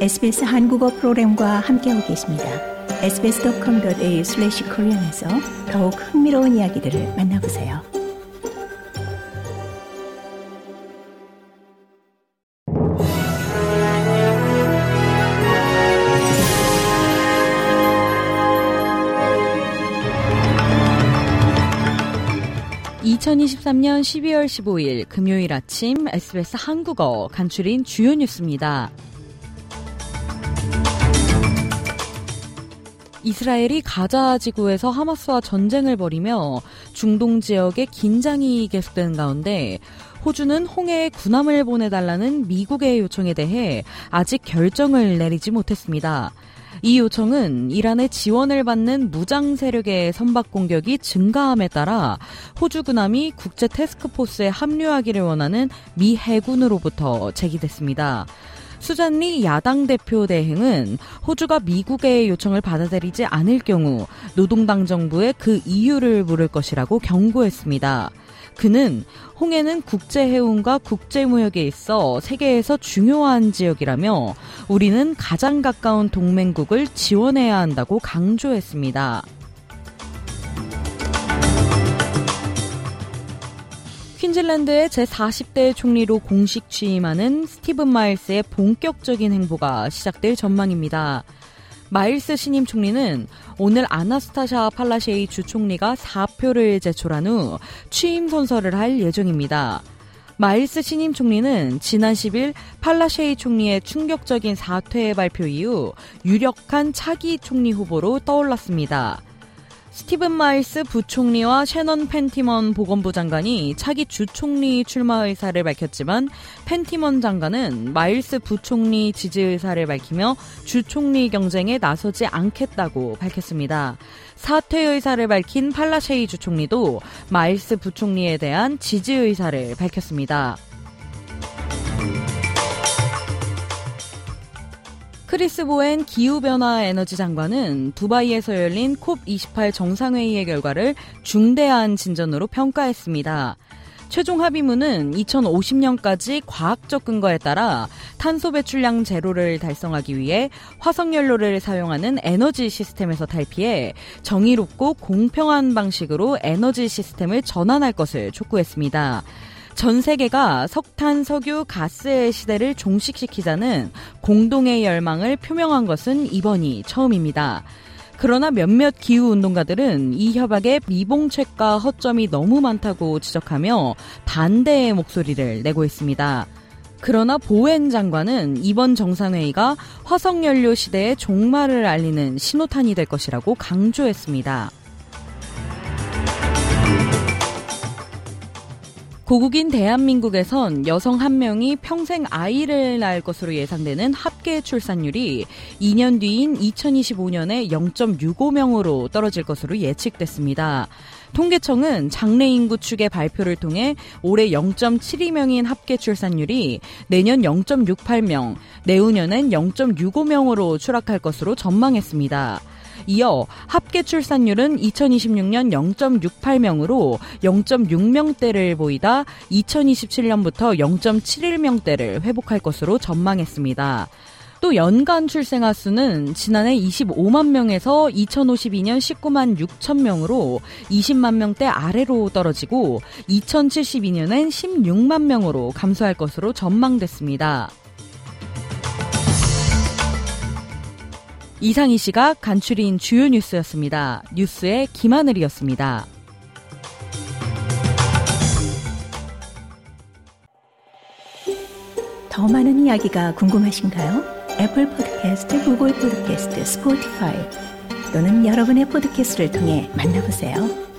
SBS 한국어 프로그램과 함께하고 계십니다. sbs.com.au/korean에서 더욱 흥미로운 이야기들을 만나보세요. (2023년 12월 15일) 금요일 아침 SBS 한국어 간추린 주요 뉴스입니다. 이스라엘이 가자 지구에서 하마스와 전쟁을 벌이며 중동 지역에 긴장이 계속되는 가운데 호주는 홍해에 군함을 보내달라는 미국의 요청에 대해 아직 결정을 내리지 못했습니다. 이 요청은 이란의 지원을 받는 무장 세력의 선박 공격이 증가함에 따라 호주 군함이 국제 테스크포스에 합류하기를 원하는 미 해군으로부터 제기됐습니다. 수잔리 야당 대표 대행은 호주가 미국의 요청을 받아들이지 않을 경우 노동당 정부에 그 이유를 물을 것이라고 경고했습니다. 그는 홍해는 국제 해운과 국제 무역에 있어 세계에서 중요한 지역이라며 우리는 가장 가까운 동맹국을 지원해야 한다고 강조했습니다. 퀸즐랜드의 제40대 총리로 공식 취임하는 스티븐 마일스의 본격적인 행보가 시작될 전망입니다. 마일스 신임 총리는 오늘 아나스타샤 팔라셰이 주 총리가 사표를 제출한 후 취임 선서를 할 예정입니다. 마일스 신임 총리는 지난 10일 팔라셰이 총리의 충격적인 사퇴 발표 이후 유력한 차기 총리 후보로 떠올랐습니다. 스티븐 마일스 부총리와 셰넌 펜티먼 보건부 장관이 차기 주총리 출마 의사를 밝혔지만 펜티먼 장관은 마일스 부총리 지지 의사를 밝히며 주총리 경쟁에 나서지 않겠다고 밝혔습니다. 사퇴 의사를 밝힌 팔라쉐이 주총리도 마일스 부총리에 대한 지지 의사를 밝혔습니다. 크리스 보엔 기후변화 에너지 장관은 두바이에서 열린 콥28 정상회의의 결과를 중대한 진전으로 평가했습니다. 최종 합의문은 2050년까지 과학적 근거에 따라 탄소 배출량 제로를 달성하기 위해 화석연료를 사용하는 에너지 시스템에서 탈피해 정의롭고 공평한 방식으로 에너지 시스템을 전환할 것을 촉구했습니다. 전 세계가 석탄, 석유, 가스의 시대를 종식시키자는 공동의 열망을 표명한 것은 이번이 처음입니다. 그러나 몇몇 기후운동가들은 이 협약에 미봉책과 허점이 너무 많다고 지적하며 반대의 목소리를 내고 있습니다. 그러나 보엔 장관은 이번 정상회의가 화석연료 시대의 종말을 알리는 신호탄이 될 것이라고 강조했습니다. 고국인 대한민국에선 여성 한 명이 평생 아이를 낳을 것으로 예상되는 합계 출산율이 2년 뒤인 2025년에 0.65명으로 떨어질 것으로 예측됐습니다. 통계청은 장래 인구 추계 발표를 통해 올해 0.72명인 합계 출산율이 내년 0.68명, 내후년엔 0.65명으로 추락할 것으로 전망했습니다. 이어 합계 출산율은 2026년 0.68명으로 0.6명대를 보이다 2027년부터 0.71명대를 회복할 것으로 전망했습니다. 또 연간 출생아 수는 지난해 25만 명에서 2052년 19만 6천 명으로 20만 명대 아래로 떨어지고 2072년엔 16만 명으로 감소할 것으로 전망됐습니다. 이상희 씨가 간추린 주요 뉴스였습니다. 뉴스의 김하늘이었습니다. 더 많은 이야기가 궁금하신가요? Apple Podcast, Google Podcast, Spotify 또는 여러분의 포드캐스트를 통해 만나보세요.